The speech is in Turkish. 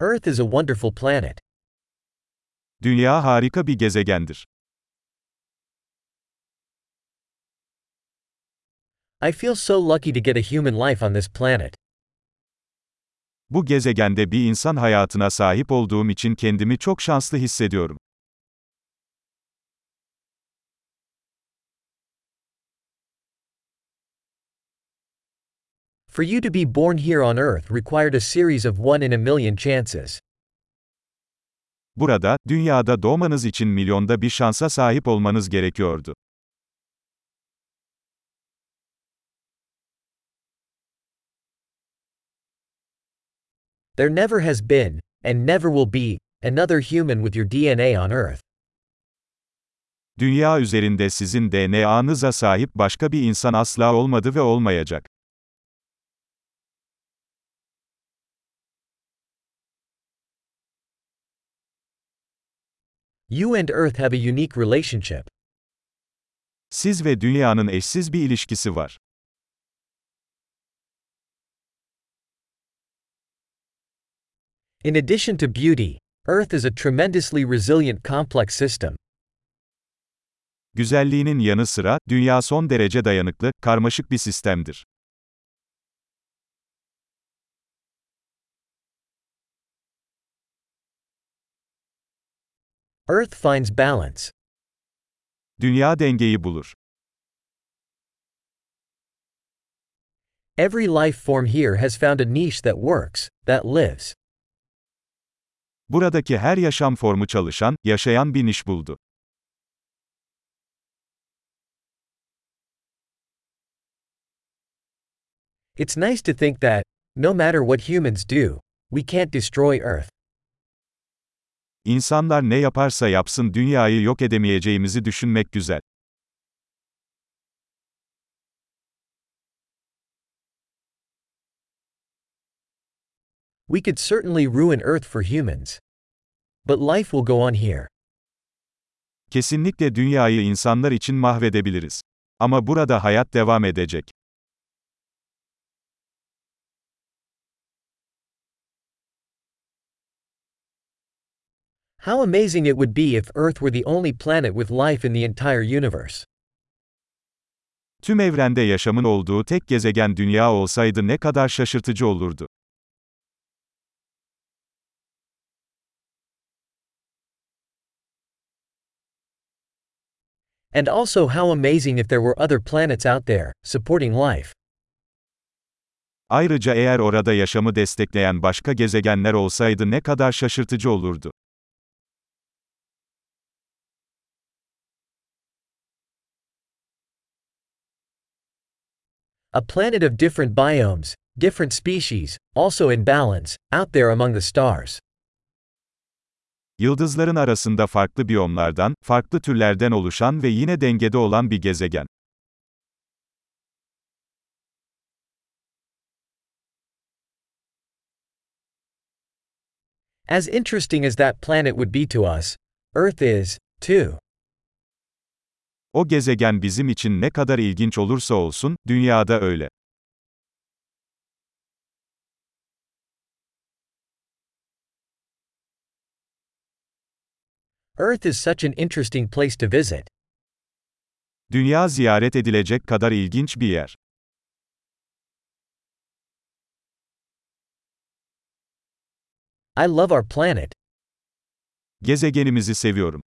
Earth is a wonderful planet. Dünya harika bir gezegendir. I feel so lucky to get a human life on this planet. Bu gezegende bir insan hayatına sahip olduğum için kendimi çok şanslı hissediyorum. For you to be born here on Earth required a series of one in a million chances. Burada, dünyada doğmanız için milyonda bir şansa sahip olmanız gerekiyordu. There never has been, and never will be, another human with your DNA on Earth. Dünya üzerinde sizin DNA'nıza sahip başka bir insan asla olmadı ve olmayacak. You and Earth have a unique relationship. Siz ve dünyanın eşsiz bir ilişkisi var. In addition to beauty, Earth is a tremendously resilient complex system. Güzelliğinin yanı sıra, dünya son derece dayanıklı, karmaşık bir sistemdir. Earth finds balance. Dünya dengeyi bulur. Every life form here has found a niche that works, that lives. Buradaki her yaşam formu çalışan, yaşayan bir niş buldu. It's nice to think that, no matter what humans do, we can't destroy Earth. İnsanlar ne yaparsa yapsın dünyayı yok edemeyeceğimizi düşünmek güzel. We could certainly ruin Earth for humans. But life will go on here. Kesinlikle dünyayı insanlar için mahvedebiliriz. Ama burada hayat devam edecek. How amazing it would be if Earth were the only planet with life in the entire universe. Tüm evrende yaşamın olduğu tek gezegen dünya olsaydı ne kadar şaşırtıcı olurdu. And also how amazing if there were other planets out there, supporting life. Ayrıca eğer orada yaşamı destekleyen başka gezegenler olsaydı ne kadar şaşırtıcı olurdu. A planet of different biomes, different species, also in balance, out there among the stars. Yıldızların arasında farklı biyomlardan, farklı türlerden oluşan ve yine dengede olan bir gezegen. As interesting as that planet would be to us, Earth is, too. O gezegen bizim için ne kadar ilginç olursa olsun, dünyada öyle. Earth is such an interesting place to visit. Dünya ziyaret edilecek kadar ilginç bir yer. I love our planet. Gezegenimizi seviyorum.